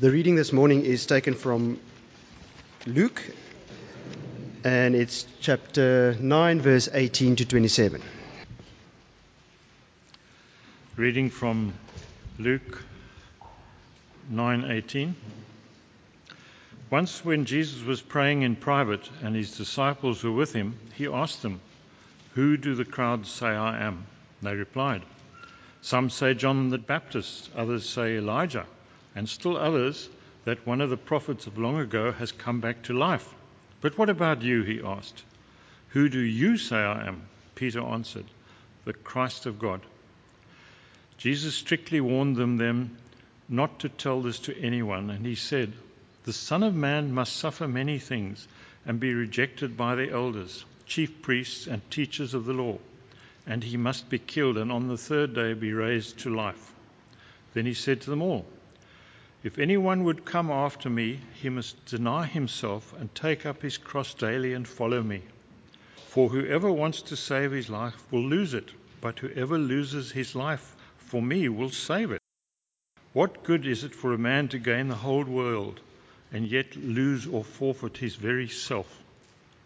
The reading this morning is taken from Luke, and it's chapter 9, verse 18 to 27. Reading from Luke 9:18. Once when Jesus was praying in private and his disciples were with him, he asked them, "Who do the crowds say I am?" They replied, "Some say John the Baptist, others say Elijah." And still others that one of the prophets of long ago has come back to life. But what about you? He asked. Who do you say I am? Peter answered, The Christ of God. Jesus strictly warned them, then not to tell this to anyone, and he said, The Son of Man must suffer many things and be rejected by the elders, chief priests, and teachers of the law, and he must be killed and on the third day be raised to life. Then he said to them all, if anyone would come after me, he must deny himself and take up his cross daily and follow me. For whoever wants to save his life will lose it, but whoever loses his life for me will save it. What good is it for a man to gain the whole world and yet lose or forfeit his very self?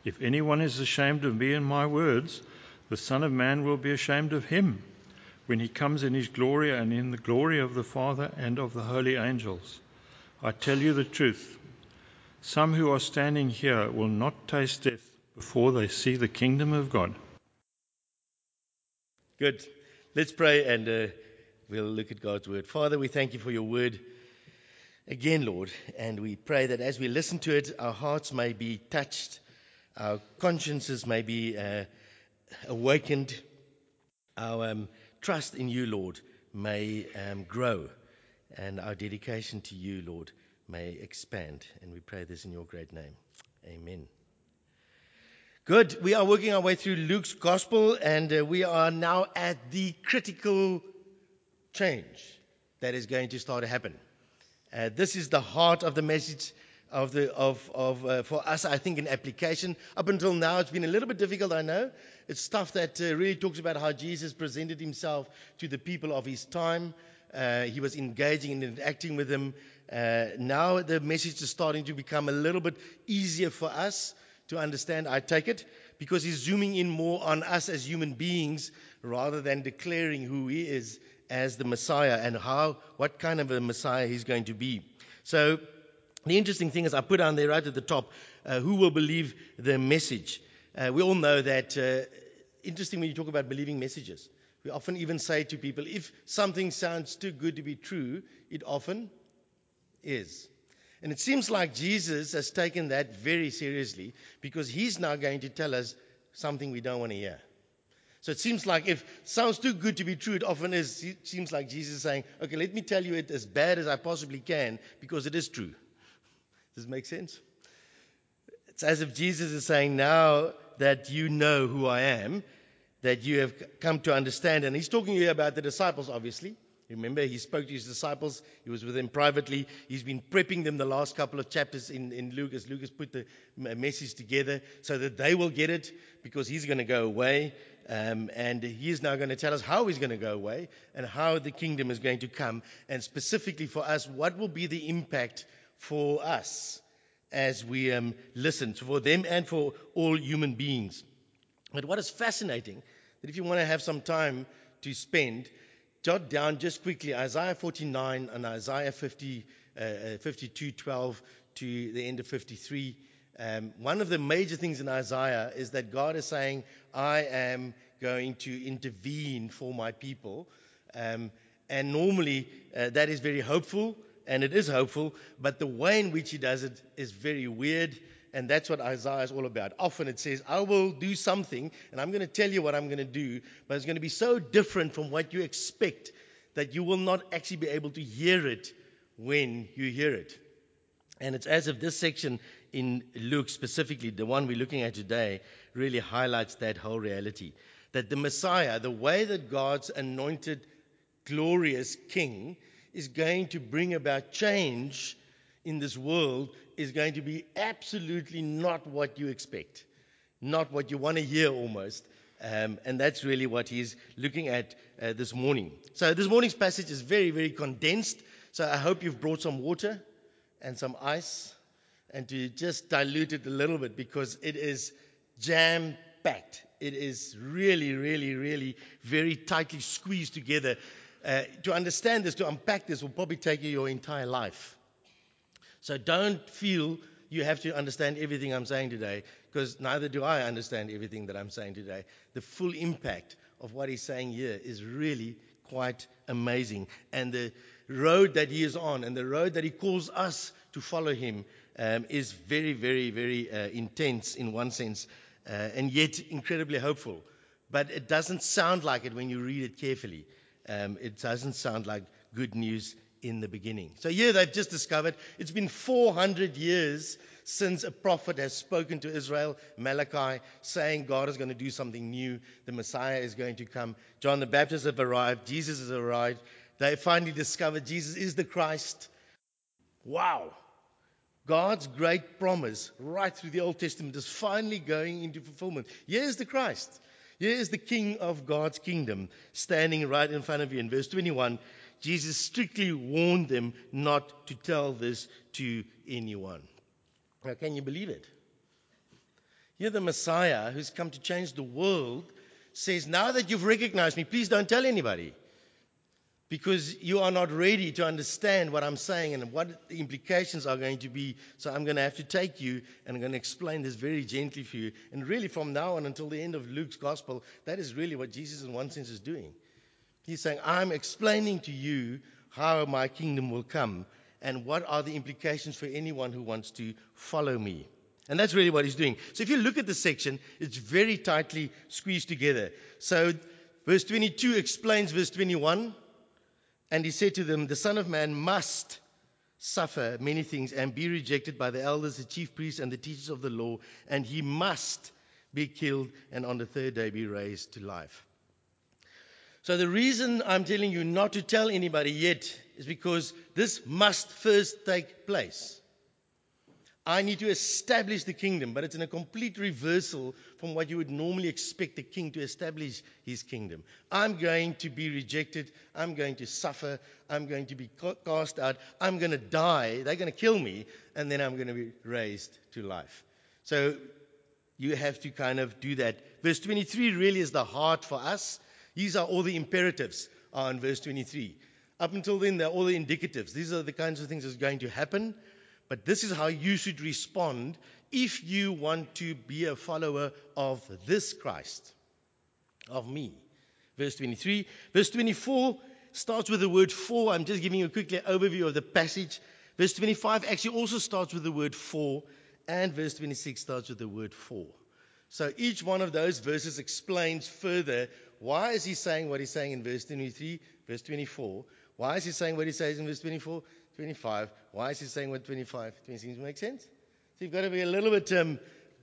If anyone is ashamed of me and my words, the Son of Man will be ashamed of him when he comes in his glory and in the glory of the Father and of the holy angels. I tell you the truth. Some who are standing here will not taste death before they see the kingdom of God. Good. Let's pray and uh, we'll look at God's word. Father, we thank you for your word again, Lord, and we pray that as we listen to it, our hearts may be touched, our consciences may be uh, awakened, our um, trust in you, Lord, may um, grow, and our dedication to you, Lord, may expand. And we pray this in your great name. Amen. Good. We are working our way through Luke's gospel, and uh, we are now at the critical change that is going to start to happen. Uh, this is the heart of the message of the of of uh, for us. I think in application. Up until now, it's been a little bit difficult. I know it's stuff that uh, really talks about how Jesus presented himself to the people of his time. Uh, he was engaging and interacting with them. Uh, now the message is starting to become a little bit easier for us to understand. I take it because he's zooming in more on us as human beings rather than declaring who he is as the Messiah and how what kind of a Messiah he's going to be. So the interesting thing is, I put down there right at the top, uh, who will believe the message? Uh, we all know that, uh, interesting when you talk about believing messages. We often even say to people, if something sounds too good to be true, it often is. And it seems like Jesus has taken that very seriously because he's now going to tell us something we don't want to hear. So it seems like if sounds too good to be true, it often is. It seems like Jesus is saying, okay, let me tell you it as bad as I possibly can because it is true. Does it make sense? It's as if Jesus is saying, Now that you know who I am, that you have come to understand. And he's talking here about the disciples, obviously. Remember, he spoke to his disciples. He was with them privately. He's been prepping them the last couple of chapters in, in Luke as Luke has put the message together so that they will get it because he's going to go away. Um, and he is now going to tell us how he's going to go away and how the kingdom is going to come. And specifically for us, what will be the impact for us as we um, listen, for them and for all human beings. But what is fascinating, that if you want to have some time to spend, jot down just quickly Isaiah 49 and Isaiah 50, uh, uh 52, 12 to the end of 53. Um, one of the major things in Isaiah is that God is saying, I am going to intervene for my people. Um, and normally uh, that is very hopeful and it is hopeful, but the way in which he does it is very weird. And that's what Isaiah is all about. Often it says, I will do something, and I'm going to tell you what I'm going to do, but it's going to be so different from what you expect that you will not actually be able to hear it when you hear it. And it's as if this section in Luke, specifically the one we're looking at today, really highlights that whole reality. That the Messiah, the way that God's anointed, glorious King, is going to bring about change in this world is going to be absolutely not what you expect, not what you want to hear almost. Um, and that's really what he's looking at uh, this morning. So, this morning's passage is very, very condensed. So, I hope you've brought some water. and some ice and to just dilute it a little bit because it is jam packed. It is really, really, really very tightly squeezed together. Uh, to understand this, to unpack this, will probably take you your entire life. So don't feel you have to understand everything I'm saying today, because neither do I understand everything that I'm saying today. The full impact of what he's saying here is really quite amazing. And the road that he is on and the road that he calls us to follow him um, is very, very, very uh, intense in one sense, uh, and yet incredibly hopeful. But it doesn't sound like it when you read it carefully. Um, it doesn't sound like good news in the beginning. So here they've just discovered it's been 400 years since a prophet has spoken to Israel, Malachi, saying God is going to do something new. The Messiah is going to come. John the Baptist has arrived. Jesus has arrived. They finally discovered Jesus is the Christ. Wow. God's great promise right through the Old Testament is finally going into fulfillment. Here's the Christ. Here is the King of God's kingdom standing right in front of you. In verse 21, Jesus strictly warned them not to tell this to anyone. Now, can you believe it? Here, the Messiah, who's come to change the world, says, Now that you've recognized me, please don't tell anybody because you are not ready to understand what I'm saying and what the implications are going to be. So I'm going to have to take you and I'm going to explain this very gently for you. And really, from now on until the end of Luke's gospel, that is really what Jesus, in one sense, is doing. He's saying, I'm explaining to you how my kingdom will come and what are the implications for anyone who wants to follow me. And that's really what he's doing. So if you look at the section, it's very tightly squeezed together. So verse 22 explains verse 21. And he said to them, The Son of Man must suffer many things and be rejected by the elders, the chief priests, and the teachers of the law, and he must be killed and on the third day be raised to life. So, the reason I'm telling you not to tell anybody yet is because this must first take place. I need to establish the kingdom, but it's in a complete reversal from what you would normally expect a king to establish his kingdom. I'm going to be rejected. I'm going to suffer. I'm going to be cast out. I'm going to die. They're going to kill me, and then I'm going to be raised to life. So you have to kind of do that. Verse 23 really is the heart for us. These are all the imperatives uh, on verse 23. Up until then, they're all the indicatives. These are the kinds of things that's going to happen. But this is how you should respond if you want to be a follower of this Christ, of me. Verse 23. Verse 24 starts with the word for. I'm just giving you a quick overview of the passage. Verse 25 actually also starts with the word for, and verse 26 starts with the word for. So each one of those verses explains further why is he saying what he's saying in verse 23, verse 24. Why is he saying what he says in verse 24? 25. Why is he saying 125? 26 make sense? So you've got to be a little bit um,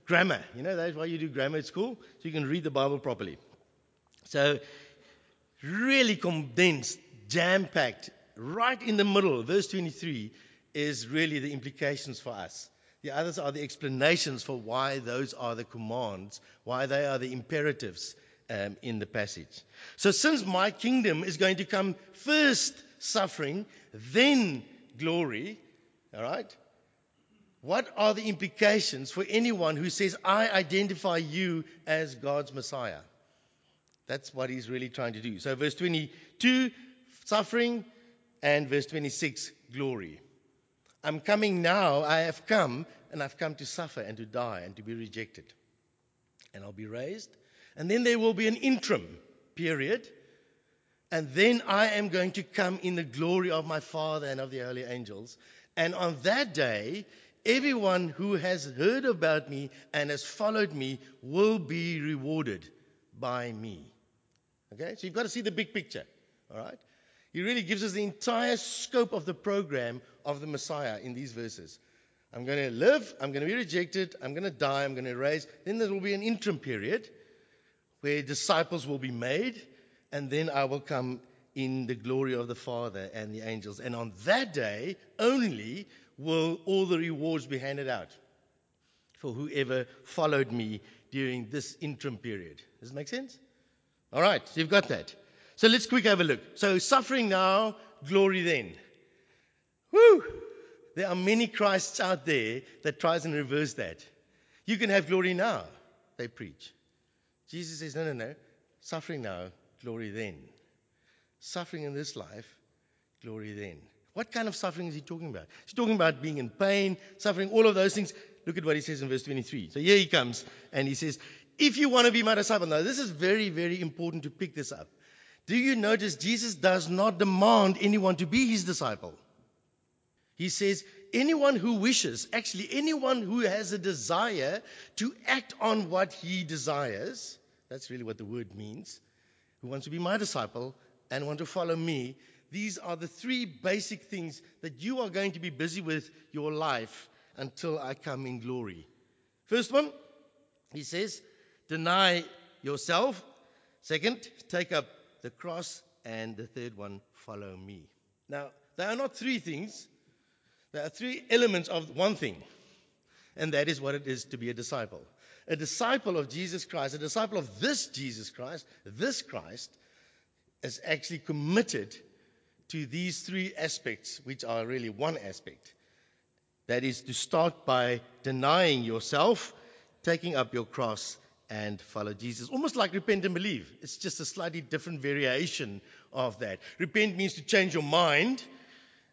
grammar. You know, that's why you do grammar at school, so you can read the Bible properly. So, really condensed, jam packed, right in the middle, verse 23 is really the implications for us. The others are the explanations for why those are the commands, why they are the imperatives um, in the passage. So, since my kingdom is going to come first suffering, then glory, all right? What are the implications for anyone who says, I identify you as God's Messiah? That's what he's really trying to do. So, verse 22, suffering, and verse 26, glory. I'm coming now, I have come, and I've come to suffer and to die and to be rejected. And I'll be raised. And then there will be an interim period and then I am going to come in the glory of my Father and of the holy angels. And on that day, everyone who has heard about me and has followed me will be rewarded by me. Okay? So you've got to see the big picture. All right? He really gives us the entire scope of the program of the Messiah in these verses. I'm going to live, I'm going to be rejected, I'm going to die, I'm going to raise. Then there will be an interim period where disciples will be made and then I will come in the glory of the Father and the angels. And on that day only will all the rewards be handed out for whoever followed me during this interim period. Does it make sense? All right, you've got that. So let's quick have a look. So suffering now, glory then. Woo! There are many Christs out there that tries and reverse that. You can have glory now, they preach. Jesus says, no, no, no. Suffering now, glory then. Suffering in this life, glory then. What kind of suffering is he talking about? He's talking about being in pain, suffering, all of those things. Look at what he says in verse 23. So here he comes and he says, If you want to be my disciple, now this is very, very important to pick this up. Do you notice Jesus does not demand anyone to be his disciple? He says, anyone who wishes, actually, anyone who has a desire to act on what he desires, that's really what the word means, who wants to be my disciple and want to follow me, these are the three basic things that you are going to be busy with your life until I come in glory. First one, he says, deny yourself. Second, take up the cross. And the third one, follow me. Now, there are not three things, there are three elements of one thing, and that is what it is to be a disciple. A disciple of Jesus Christ, a disciple of this Jesus Christ, this Christ, is actually committed to these three aspects, which are really one aspect. That is to start by denying yourself, taking up your cross, and follow Jesus. Almost like repent and believe. It's just a slightly different variation of that. Repent means to change your mind,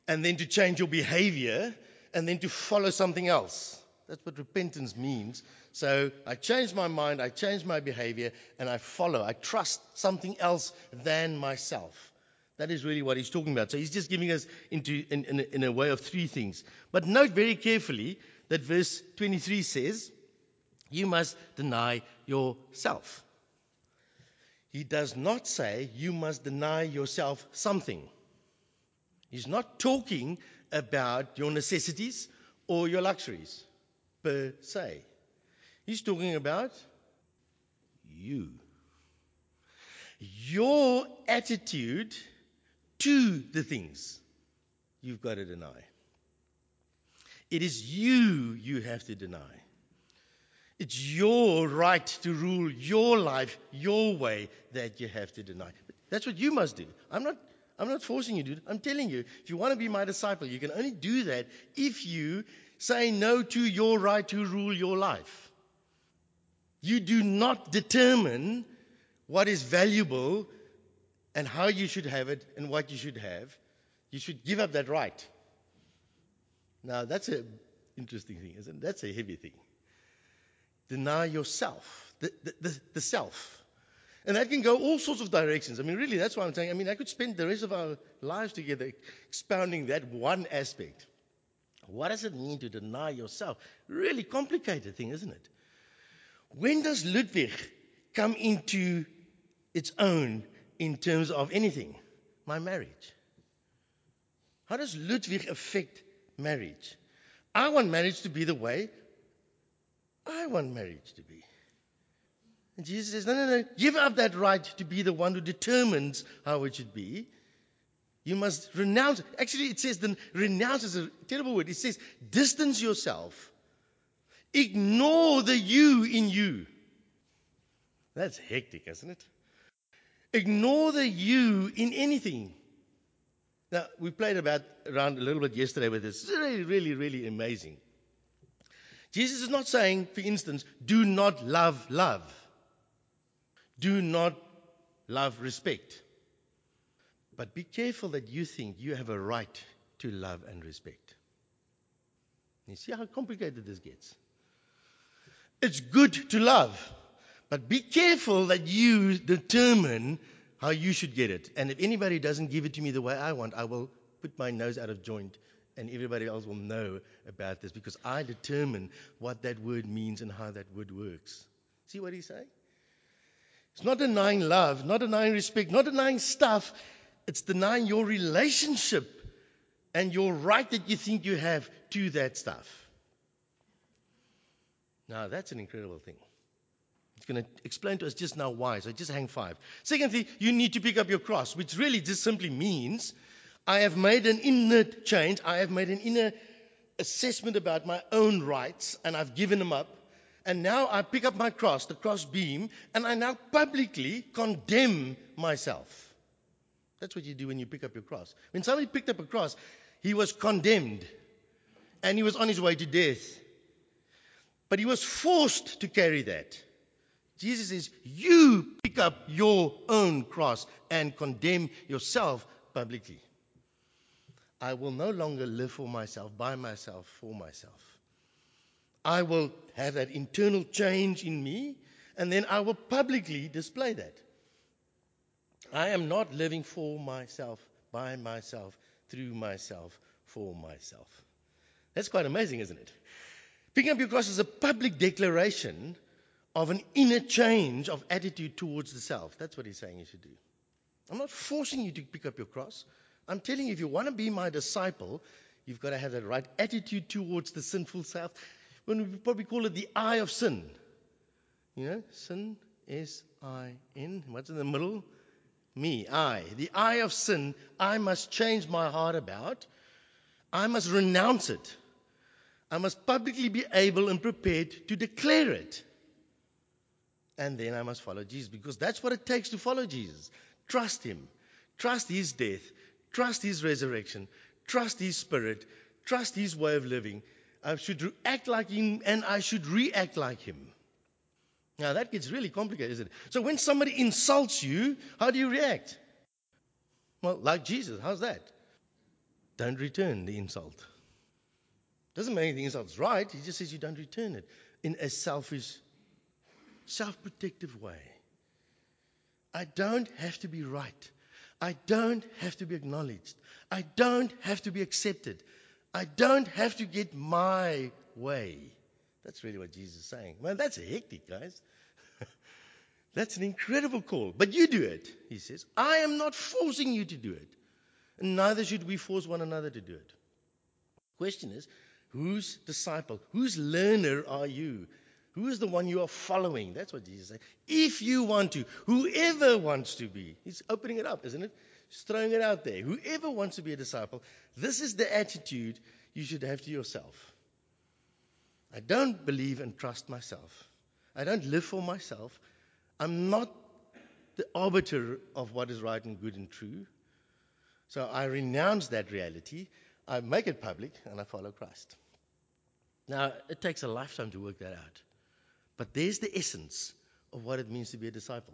and then to change your behavior, and then to follow something else. That's what repentance means. So I change my mind, I change my behavior, and I follow. I trust something else than myself. That is really what he's talking about. So he's just giving us into in, in, in a way of three things. But note very carefully that verse 23 says, You must deny yourself. He does not say you must deny yourself something. He's not talking about your necessities or your luxuries per se. He's talking about you. Your attitude to the things you've got to deny. It is you you have to deny. It's your right to rule your life your way that you have to deny. That's what you must do. I'm not, I'm not forcing you to do it. I'm telling you, if you want to be my disciple, you can only do that if you say no to your right to rule your life. You do not determine what is valuable and how you should have it and what you should have, you should give up that right. Now, that's an interesting thing, isn't it? That's a heavy thing. Deny yourself, the, the, the, the self. And that can go all sorts of directions. I mean, really, that's what I'm saying. I mean, I could spend the rest of our lives together expounding that one aspect. What does it mean to deny yourself? Really complicated thing, isn't it? When does Ludwig come into its own in terms of anything? My marriage. How does Ludwig affect marriage? I want marriage to be the way I want marriage to be. And Jesus says, No, no, no, give up that right to be the one who determines how it should be. You must renounce. Actually, it says, then renounce is a terrible word. It says, distance yourself. Ignore the you in you. That's hectic, isn't it? Ignore the you in anything. Now, we played about around a little bit yesterday with this. It's really, really, really amazing. Jesus is not saying, for instance, do not love love. Do not love respect. But be careful that you think you have a right to love and respect. You see how complicated this gets? It's good to love. But be careful that you determine how you should get it. And if anybody doesn't give it to me the way I want, I will put my nose out of joint and everybody else will know about this because I determine what that word means and how that word works. See what he's saying? It's not denying love, not denying respect, not denying stuff. It's denying your relationship and your right that you think you have to that stuff. Now, that's an incredible thing. It's going to explain to us just now why. So just hang five. Secondly, you need to pick up your cross, which really just simply means I have made an inner change. I have made an inner assessment about my own rights, and I've given them up. And now I pick up my cross, the cross beam, and I now publicly condemn myself. That's what you do when you pick up your cross. When somebody picked up a cross, he was condemned. and he was on his way to death. But he was forced to carry that. Jesus says, You pick up your own cross and condemn yourself publicly. I will no longer live for myself, by myself, for myself. I will have that internal change in me, and then I will publicly display that. I am not living for myself, by myself, through myself, for myself. That's quite amazing, isn't it? Picking up your cross is a public declaration of an inner change of attitude towards the self. That's what he's saying you should do. I'm not forcing you to pick up your cross. I'm telling you, if you want to be my disciple, you've got to have the right attitude towards the sinful self. When we probably call it the I of sin. You know, sin, S I N. What's in the middle? Me, I. The I of sin, I must change my heart about. I must renounce it. I must publicly be able and prepared to declare it. And then I must follow Jesus because that's what it takes to follow Jesus. Trust Him, trust His death, trust His resurrection, trust His Spirit, trust His way of living. I should act like Him and I should react like Him. Now that gets really complicated, isn't it? So when somebody insults you, how do you react? Well, like Jesus, how's that? Don't return the insult. Doesn't mean the insult's right, he just says you don't return it in a selfish, self protective way. I don't have to be right. I don't have to be acknowledged. I don't have to be accepted. I don't have to get my way. That's really what Jesus is saying. Man, that's hectic, guys. that's an incredible call. But you do it, he says. I am not forcing you to do it. And neither should we force one another to do it. Question is, whose disciple, whose learner are you? Who is the one you are following? That's what Jesus said. If you want to, whoever wants to be, he's opening it up, isn't it? He's throwing it out there. Whoever wants to be a disciple, this is the attitude you should have to yourself. I don't believe and trust myself. I don't live for myself. I'm not the arbiter of what is right and good and true. So I renounce that reality. I make it public and I follow Christ. Now, it takes a lifetime to work that out. But there's the essence of what it means to be a disciple,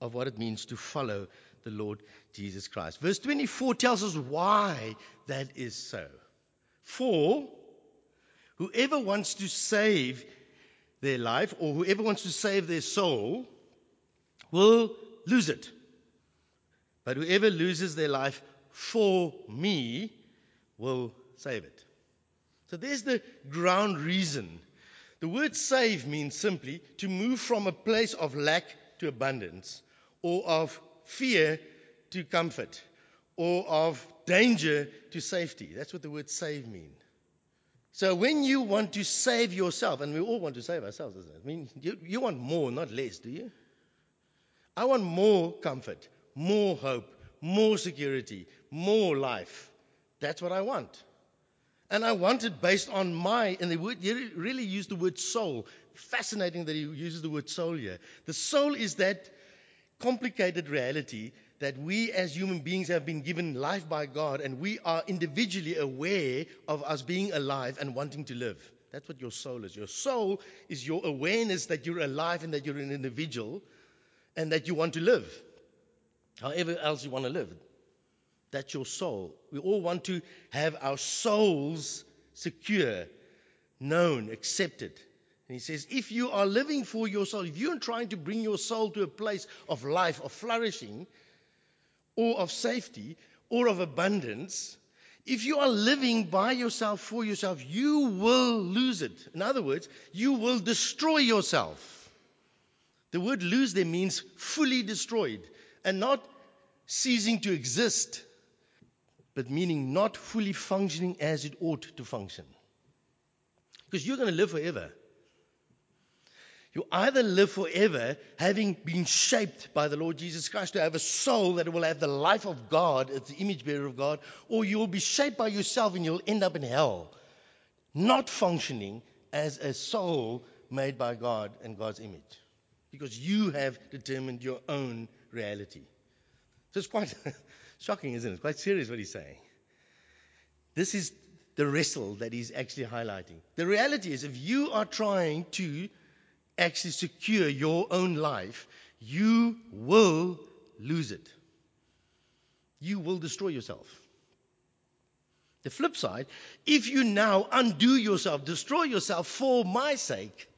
of what it means to follow the Lord Jesus Christ. Verse 24 tells us why that is so. For whoever wants to save their life or whoever wants to save their soul will lose it. But whoever loses their life for me will save it. So there's the ground reason the word save means simply to move from a place of lack to abundance, or of fear to comfort, or of danger to safety. That's what the word save means. So when you want to save yourself, and we all want to save ourselves, doesn't it? I mean, you, you want more, not less, do you? I want more comfort, more hope, more security, more life. That's what I want. And I want it based on my, and he really used the word soul. Fascinating that he uses the word soul here. The soul is that complicated reality that we as human beings have been given life by God, and we are individually aware of us being alive and wanting to live. That's what your soul is. Your soul is your awareness that you're alive and that you're an individual and that you want to live. However else you want to live. That's your soul. We all want to have our souls secure, known, accepted. And he says, if you are living for your soul, if you're trying to bring your soul to a place of life, of flourishing, or of safety, or of abundance, if you are living by yourself, for yourself, you will lose it. In other words, you will destroy yourself. The word lose there means fully destroyed and not ceasing to exist but meaning not fully functioning as it ought to function. Because you're going to live forever. You either live forever having been shaped by the Lord Jesus Christ to have a soul that will have the life of God, it's the image bearer of God, or you will be shaped by yourself and you'll end up in hell, not functioning as a soul made by God and God's image. Because you have determined your own reality. So it's quite Shocking, isn't it? It's quite serious what he's saying. This is the wrestle that he's actually highlighting. The reality is, if you are trying to actually secure your own life, you will lose it. You will destroy yourself. The flip side, if you now undo yourself, destroy yourself for my sake,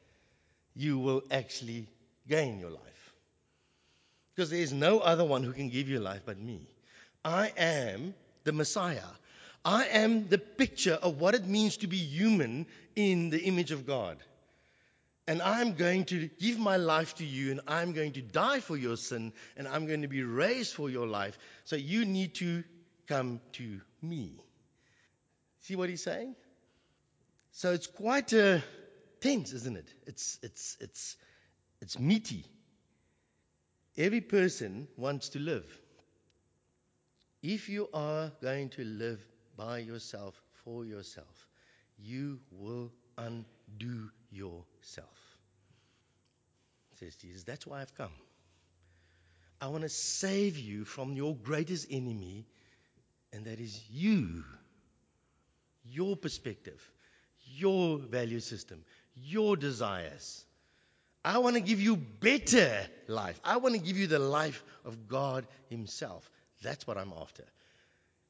you will actually gain your life. Because there is no other one who can give you life but me. I am the Messiah. I am the picture of what it means to be human in the image of God. And I'm going to give my life to you, and I'm going to die for your sin, and I'm going to be raised for your life. So you need to come to me. See what he's saying? So it's quite uh, tense, isn't it? It's, it's, it's, it's meaty. Every person wants to live. If you are going to live by yourself, for yourself, you will undo yourself. Says Jesus, that's why I've come. I want to save you from your greatest enemy, and that is you. Your perspective, your value system, your desires. I want to give you better life. I want to give you the life of God Himself. That's what I'm after.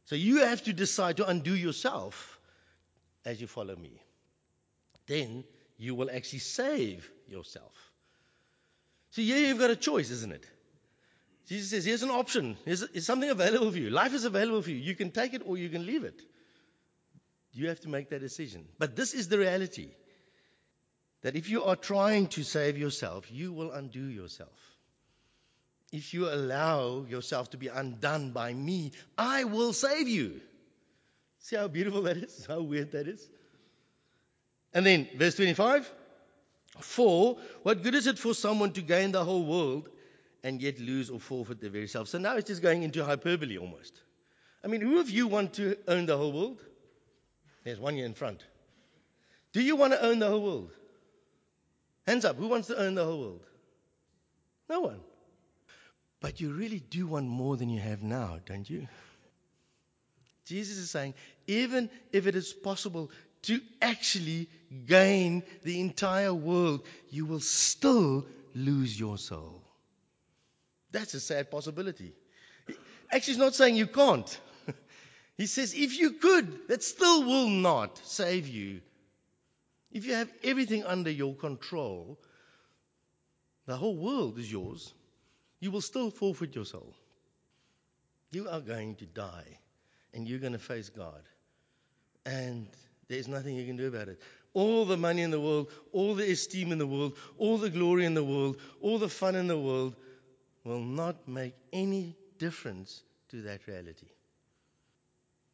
So you have to decide to undo yourself as you follow me. Then you will actually save yourself. See, here you've got a choice, isn't it? Jesus says, here's an option. Here's, something available for you. Life is available for you. You can take it or you can leave it. You have to make that decision. But this is the reality that if you are trying to save yourself, you will undo yourself. If you allow yourself to be undone by me, I will save you. See how beautiful that is? How weird that is? And then, verse 25 For what good is it for someone to gain the whole world and yet lose or forfeit their very self? So now it's just going into hyperbole almost. I mean, who of you want to own the whole world? There's one here in front. Do you want to own the whole world? Hands up. Who wants to own the whole world? No one. But you really do want more than you have now, don't you? Jesus is saying, even if it is possible to actually gain the entire world, you will still lose your soul. That's a sad possibility. Actually, he's not saying you can't. He says, if you could, that still will not save you. If you have everything under your control, the whole world is yours, you will still forfeit your soul. You are going to die, and you're going to face God. And there's nothing you can do about it. All the money in the world, all the esteem in the world, all the glory in the world, all the fun in the world will not make any difference to that reality.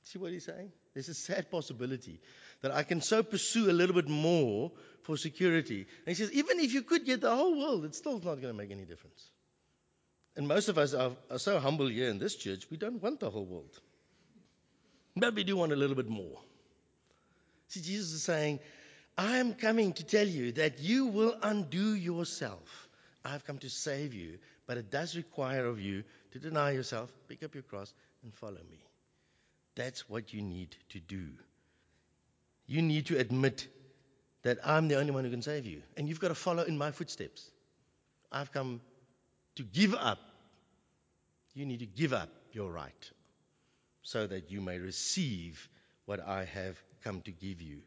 See what he's saying? There's a sad possibility that I can so pursue a little bit more for security. And he says, even if you could get the whole world, it's still not going to make any difference. And most of us are, are so humble here in this church, we don't want the whole world. But we do want a little bit more. See, Jesus is saying, I am coming to tell you that you will undo yourself. I've come to save you, but it does require of you to deny yourself, pick up your cross, and follow me. That's what you need to do. You need to admit that I'm the only one who can save you. And you've got to follow in my footsteps. I've come to give up. You need to give up your right so that you may receive what I have come to give you.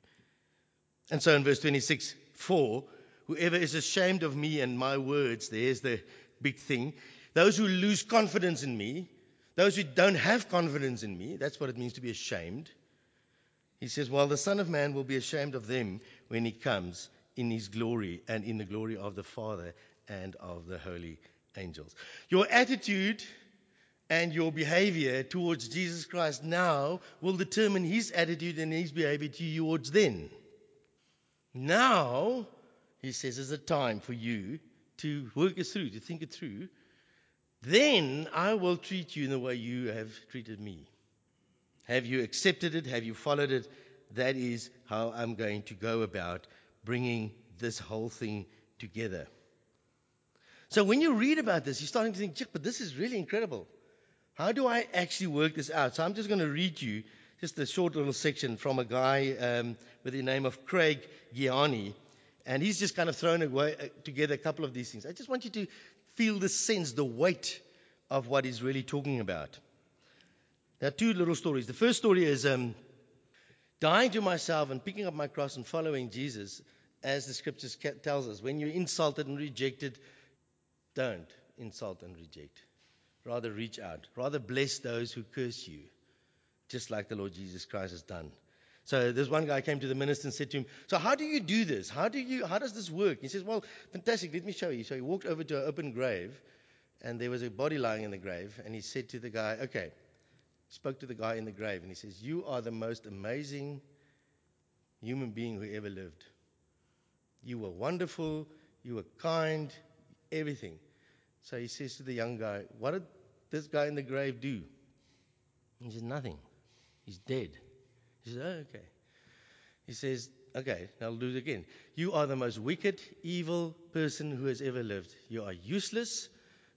And so in verse 26, 4, whoever is ashamed of me and my words, there's the big thing. Those who lose confidence in me, those who don't have confidence in me, that's what it means to be ashamed. He says, While the Son of Man will be ashamed of them when he comes in his glory and in the glory of the Father and of the holy angels. Your attitude and your behavior towards Jesus Christ now will determine his attitude and his behavior to you towards then. Now, he says, is a time for you to work it through, to think it through, then I will treat you in the way you have treated me. Have you accepted it? Have you followed it? That is how I'm going to go about bringing this whole thing together. So when you read about this, you're starting to think, but this is really incredible. How do I actually work this out? So I'm just going to read you just a short little section from a guy um, with the name of Craig Giani. And he's just kind of thrown away, uh, together a couple of these things. I just want you to feel the sense, the weight of what he's really talking about. There are two little stories. The first story is um, dying to myself and picking up my cross and following Jesus, as the scriptures tells us. When you're insulted and rejected, don't insult and reject. Rather reach out. Rather bless those who curse you, just like the Lord Jesus Christ has done. So this one guy came to the minister and said to him, "So how do you do this? How do you? How does this work?" He says, "Well, fantastic. Let me show you." So he walked over to an open grave, and there was a body lying in the grave, and he said to the guy, "Okay." Spoke to the guy in the grave, and he says, "You are the most amazing human being who ever lived. You were wonderful. You were kind. Everything." So he says to the young guy, What did this guy in the grave do? He says, Nothing. He's dead. He says, Oh, okay. He says, Okay, I'll do it again. You are the most wicked, evil person who has ever lived. You are useless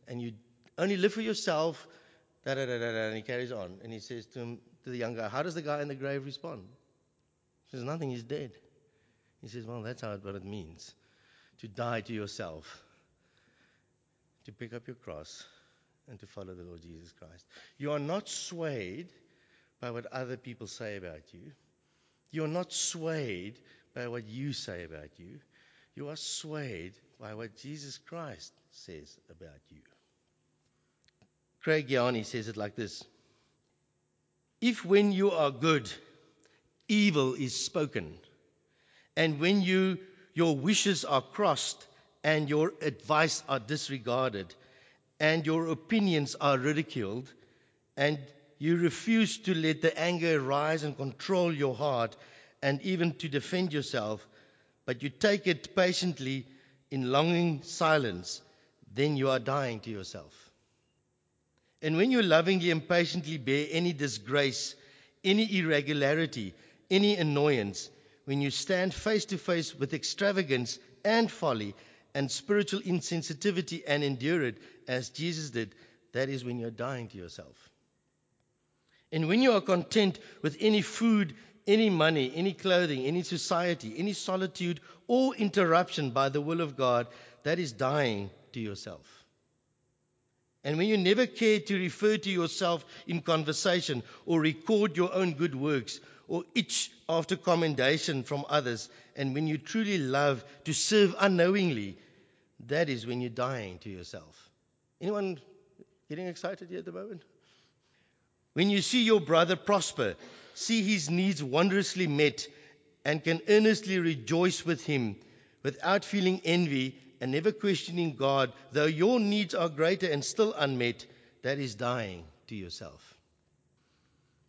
and you only live for yourself. Da, da, da, da, da. And he carries on. And he says to, him, to the young guy, How does the guy in the grave respond? He says, Nothing, he's dead. He says, Well, that's how, what it means to die to yourself to pick up your cross and to follow the Lord Jesus Christ. You are not swayed by what other people say about you. You are not swayed by what you say about you. You are swayed by what Jesus Christ says about you. Craig Giani says it like this If when you are good, evil is spoken, and when you, your wishes are crossed, and your advice are disregarded, and your opinions are ridiculed, and you refuse to let the anger rise and control your heart, and even to defend yourself, but you take it patiently in longing silence, then you are dying to yourself. And when you lovingly and patiently bear any disgrace, any irregularity, any annoyance, when you stand face to face with extravagance and folly, and spiritual insensitivity and endure it as Jesus did, that is when you're dying to yourself. And when you are content with any food, any money, any clothing, any society, any solitude, or interruption by the will of God, that is dying to yourself. And when you never care to refer to yourself in conversation or record your own good works or itch after commendation from others, and when you truly love to serve unknowingly, that is when you're dying to yourself. Anyone getting excited here at the moment? When you see your brother prosper, see his needs wondrously met, and can earnestly rejoice with him without feeling envy and never questioning God, though your needs are greater and still unmet, that is dying to yourself.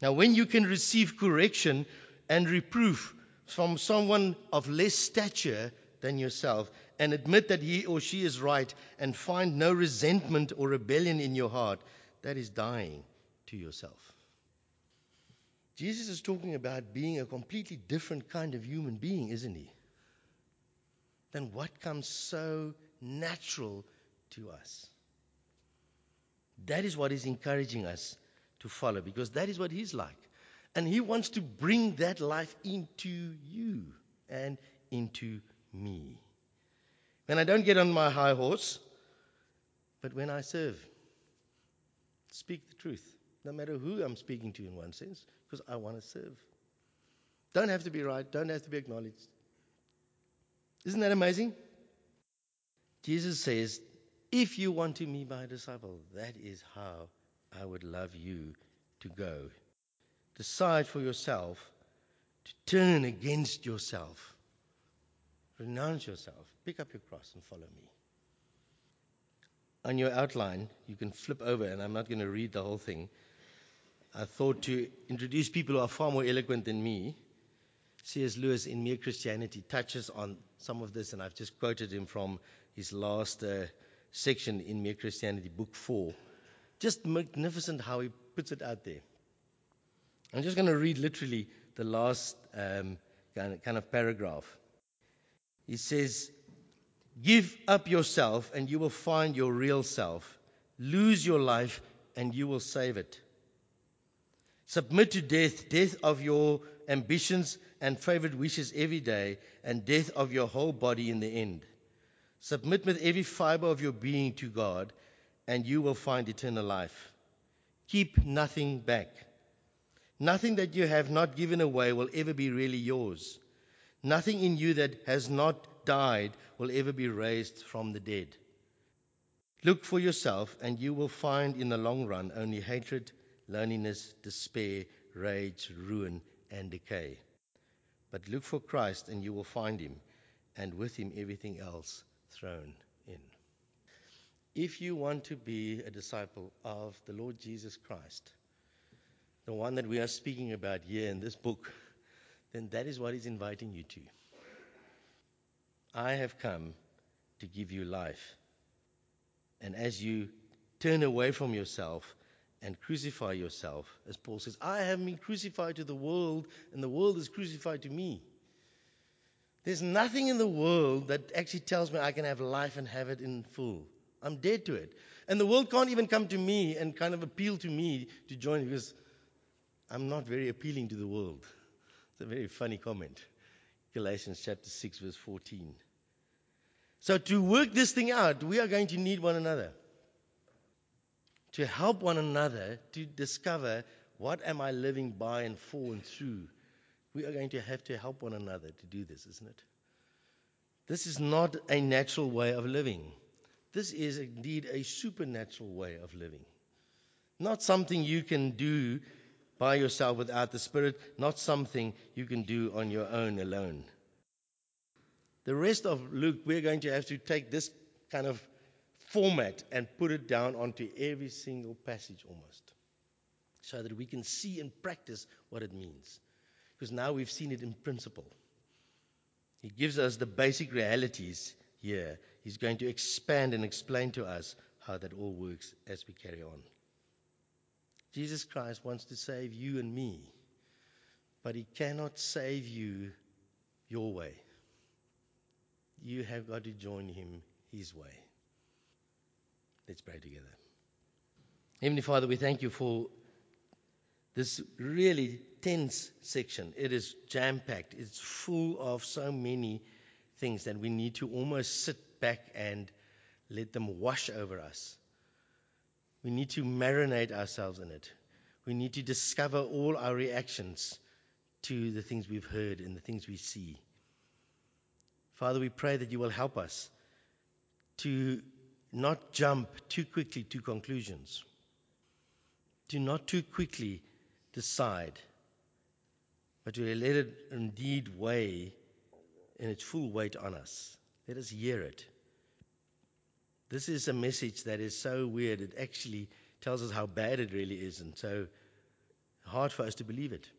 Now, when you can receive correction and reproof from someone of less stature than yourself, and admit that he or she is right and find no resentment or rebellion in your heart, that is dying to yourself. Jesus is talking about being a completely different kind of human being, isn't he? Than what comes so natural to us. That is what he's encouraging us to follow because that is what he's like. And he wants to bring that life into you and into me. When I don't get on my high horse, but when I serve. Speak the truth, no matter who I'm speaking to in one sense, because I want to serve. Don't have to be right, don't have to be acknowledged. Isn't that amazing? Jesus says, If you want to be my disciple, that is how I would love you to go. Decide for yourself to turn against yourself Renounce yourself. Pick up your cross and follow me. On your outline, you can flip over, and I'm not going to read the whole thing. I thought to introduce people who are far more eloquent than me. C.S. Lewis in Mere Christianity touches on some of this, and I've just quoted him from his last uh, section in Mere Christianity, Book 4. Just magnificent how he puts it out there. I'm just going to read literally the last um, kind of paragraph. He says, Give up yourself and you will find your real self. Lose your life and you will save it. Submit to death, death of your ambitions and favorite wishes every day, and death of your whole body in the end. Submit with every fiber of your being to God, and you will find eternal life. Keep nothing back. Nothing that you have not given away will ever be really yours. Nothing in you that has not died will ever be raised from the dead. Look for yourself, and you will find in the long run only hatred, loneliness, despair, rage, ruin, and decay. But look for Christ, and you will find him, and with him everything else thrown in. If you want to be a disciple of the Lord Jesus Christ, the one that we are speaking about here in this book, then that is what he's inviting you to. I have come to give you life. And as you turn away from yourself and crucify yourself, as Paul says, I have been crucified to the world, and the world is crucified to me. There's nothing in the world that actually tells me I can have life and have it in full. I'm dead to it. And the world can't even come to me and kind of appeal to me to join because I'm not very appealing to the world. It's a very funny comment. Galatians chapter 6, verse 14. So, to work this thing out, we are going to need one another. To help one another to discover what am I living by and for and through. We are going to have to help one another to do this, isn't it? This is not a natural way of living. This is indeed a supernatural way of living. Not something you can do by yourself without the Spirit, not something you can do on your own alone. The rest of Luke, we're going to have to take this kind of format and put it down onto every single passage almost, so that we can see and practice what it means. Because now we've seen it in principle. He gives us the basic realities here. He's going to expand and explain to us how that all works as we carry on. Jesus Christ wants to save you and me, but he cannot save you your way. You have got to join him his way. Let's pray together. Heavenly Father, we thank you for this really tense section. It is jam packed, it's full of so many things that we need to almost sit back and let them wash over us. We need to marinate ourselves in it. We need to discover all our reactions to the things we've heard and the things we see. Father, we pray that you will help us to not jump too quickly to conclusions, to not too quickly decide, but to let it indeed weigh in its full weight on us. Let us hear it. This is a message that is so weird, it actually tells us how bad it really is, and so hard for us to believe it.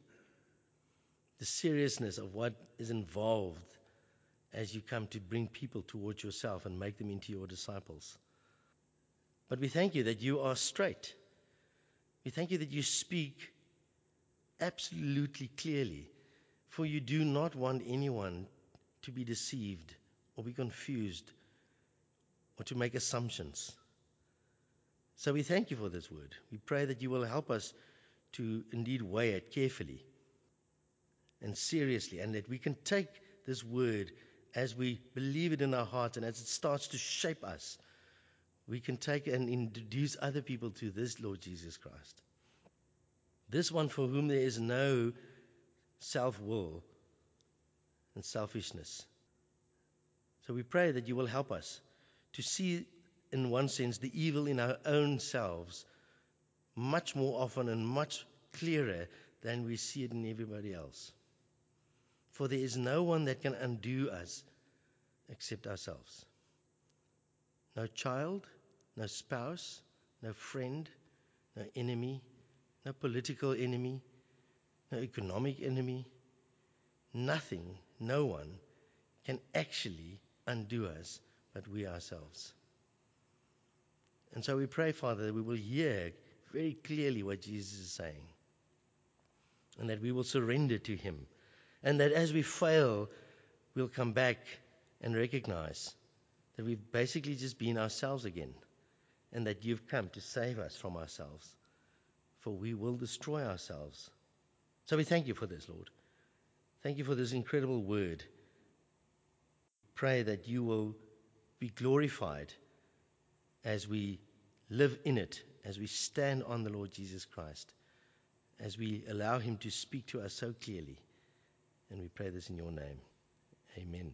The seriousness of what is involved as you come to bring people towards yourself and make them into your disciples. But we thank you that you are straight. We thank you that you speak absolutely clearly, for you do not want anyone to be deceived or be confused or to make assumptions. So we thank you for this word. We pray that you will help us to indeed weigh it carefully and seriously, and that we can take this word as we believe it in our hearts and as it starts to shape us. We can take and introduce other people to this Lord Jesus Christ. This one for whom there is no self will and selfishness. So we pray that you will help us to see, in one sense, the evil in our own selves much more often and much clearer than we see it in everybody else. For there is no one that can undo us except ourselves. No child, no spouse, no friend, no enemy, no political enemy, no economic enemy. Nothing, no one can actually undo us but we ourselves. And so we pray, Father, that we will hear very clearly what Jesus is saying and that we will surrender to Him. And that as we fail, we'll come back and recognize that we've basically just been ourselves again and that you've come to save us from ourselves for we will destroy ourselves. So we thank you for this, Lord. Thank you for this incredible word. Pray that you will be glorified as we live in it, as we stand on the Lord Jesus Christ, as we allow him to speak to us so clearly. And we pray this in your name. Amen.